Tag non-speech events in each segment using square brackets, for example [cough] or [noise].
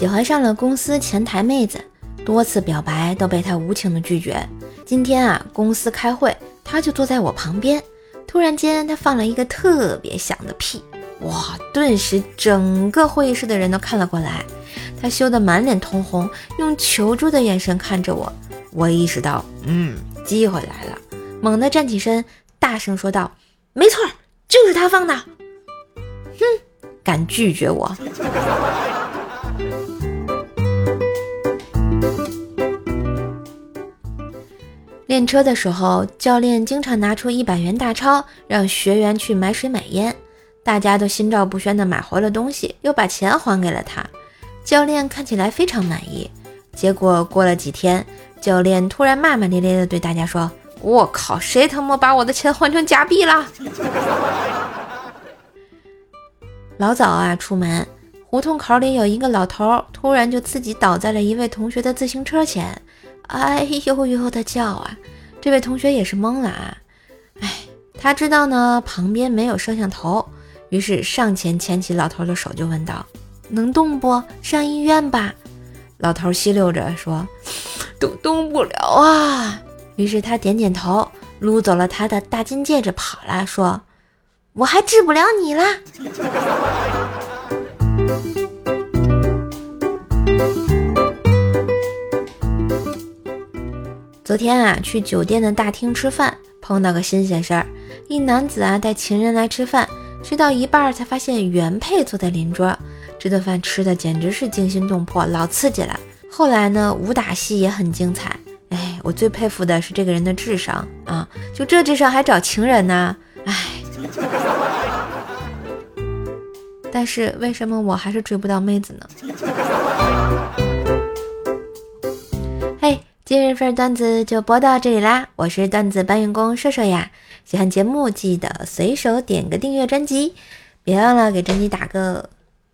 喜欢上了公司前台妹子，多次表白都被她无情的拒绝。今天啊，公司开会，她就坐在我旁边。突然间，她放了一个特别响的屁，哇！顿时整个会议室的人都看了过来。她羞得满脸通红，用求助的眼神看着我。我意识到，嗯，机会来了，猛地站起身，大声说道：“没错，就是他放的。”哼，敢拒绝我？练车的时候，教练经常拿出一百元大钞，让学员去买水买烟。大家都心照不宣地买回了东西，又把钱还给了他。教练看起来非常满意。结果过了几天，教练突然骂骂咧咧地对大家说：“我靠，谁他妈把我的钱换成假币了？” [laughs] 老早啊，出门，胡同口里有一个老头，突然就自己倒在了一位同学的自行车前。哎呦呦的叫啊！这位同学也是懵了啊！哎，他知道呢，旁边没有摄像头，于是上前牵起老头的手，就问道：“能动不？上医院吧？”老头吸溜着说：“动动不了啊。”于是他点点头，撸走了他的大金戒指，跑了，说：“我还治不了你啦。”昨天啊，去酒店的大厅吃饭，碰到个新鲜事儿。一男子啊带情人来吃饭，吃到一半才发现原配坐在邻桌。这顿饭吃的简直是惊心动魄，老刺激了。后来呢，武打戏也很精彩。哎，我最佩服的是这个人的智商啊，就这智商还找情人呢？哎，但是为什么我还是追不到妹子呢？今日份段子就播到这里啦！我是段子搬运工瘦瘦呀，喜欢节目记得随手点个订阅专辑，别忘了给专辑打个，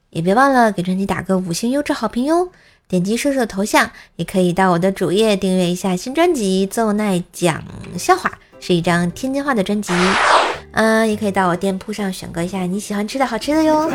也别忘了给专辑打个五星优质好评哟！点击瘦瘦头像，也可以到我的主页订阅一下新专辑《奏奈讲笑话》，是一张天津话的专辑。嗯，也可以到我店铺上选购一下你喜欢吃的好吃的哟。